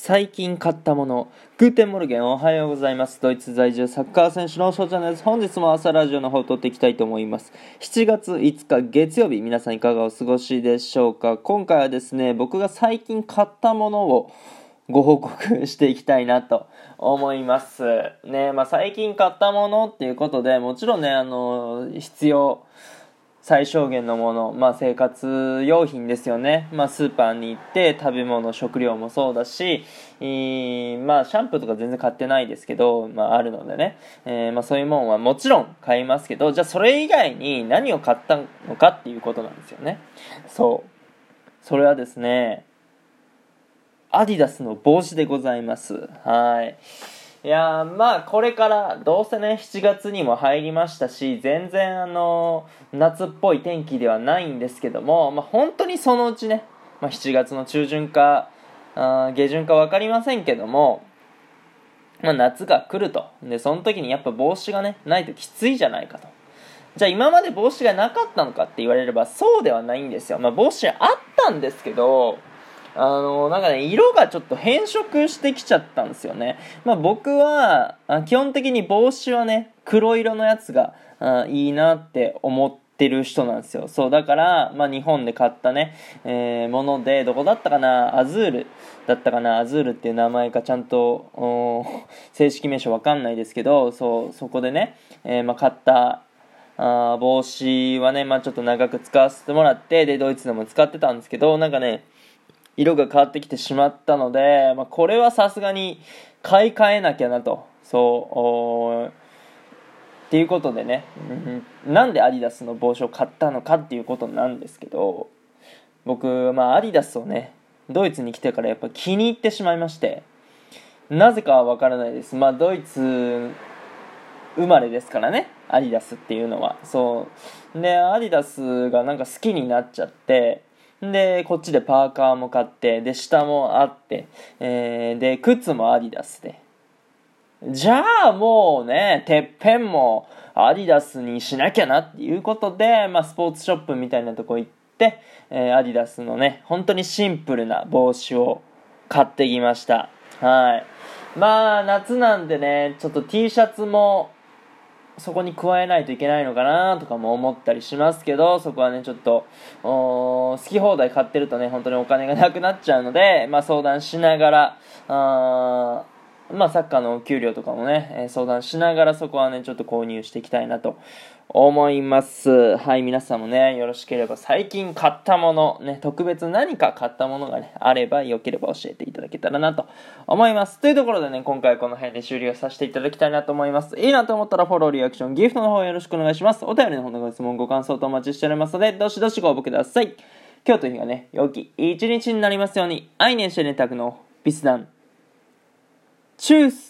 最近買ったもの。 Guten Morgen おはようございます。ドイツ在住サッカー選手の翔ちゃんです。本日も朝ラジオの方を録っていきたいと思います。7月5日月曜日皆さんいかがお過ごしでしょうか。今回はですね僕が最近買ったものをご報告していきたいなと思います。ねまあ最近買ったものっていうことでもちろんねあの必要最小限のもの、まあ、生活用品ですよね、まあ、スーパーに行って食べ物食料もそうだし、まあ、シャンプーとか全然買ってないですけど、まあ、あるのでね、えー、まあ、そういうもんはもちろん買いますけどじゃあそれ以外に何を買ったのかっていうことなんですよね。そう。それはですねアディダスの帽子でございます。はい。いやまあこれからどうせね7月にも入りましたし全然あの夏っぽい天気ではないんですけども、まあ、本当にそのうちね、まあ、7月の中旬かあ下旬か分かりませんけども、まあ、夏が来ると。でその時にやっぱ帽子がねないときついじゃないかと。じゃあ今まで帽子がなかったのかって言われればそうではないんですよ、まあ、帽子あったんですけどあのなんかね色がちょっと変色してきちゃったんですよね。まあ僕は基本的に帽子はね黒色のやつがあいいなって思ってる人なんですよ。そうだから、まあ、日本で買ったね、えー、ものでどこだったかな？アズール。だったかな？アズールっていう名前かちゃんと正式名称わかんないですけどそうそこでね、えー、まあ、買ったあ帽子はね、まあ、ちょっと長く使わせてもらってでドイツでも使ってたんですけどなんかね色が変わってきてしまったので、まあ、これはさすがに買い替えなきゃなと。そうっていうことでね、うん、なんでアディダスの帽子を買ったのかっていうことなんですけど僕、まあ、アディダスをねドイツに来てからやっぱ気に入ってしまいましてなぜかは分からないです。まあドイツ生まれですからねアディダスっていうのは。そう。でアディダスがなんか好きになっちゃってで、こっちでパーカーも買って、で、下もあって、えー、で、靴もアディダスで。じゃあもうね、てっぺんもアディダスにしなきゃなっていうことで、まあ、スポーツショップみたいなとこ行って、えー、アディダスのね、本当にシンプルな帽子を買ってきました。はい。まあ、夏なんでね、ちょっと T シャツもそこに加えないといけないのかなとかも思ったりしますけどそこはねちょっと好き放題買ってるとね本当にお金がなくなっちゃうので、まあ、相談しながらあまあ、サッカーのお給料とかもねえ相談しながらそこはねちょっと購入していきたいなと思います。はい、皆さんもね、よろしければ最近買ったもの、ね、特別何か買ったものがね、あればよければ教えていただけたらなと思います。というところでね、今回この辺で終了させていただきたいなと思います。いいなと思ったらフォロー、リアクション、ギフトの方よろしくお願いします。お便りの方のご質問、ご感想とお待ちしておりますので、どしどしご応募ください。今日という日がね、良き一日になりますように、愛年してねたくのビスダン。チュース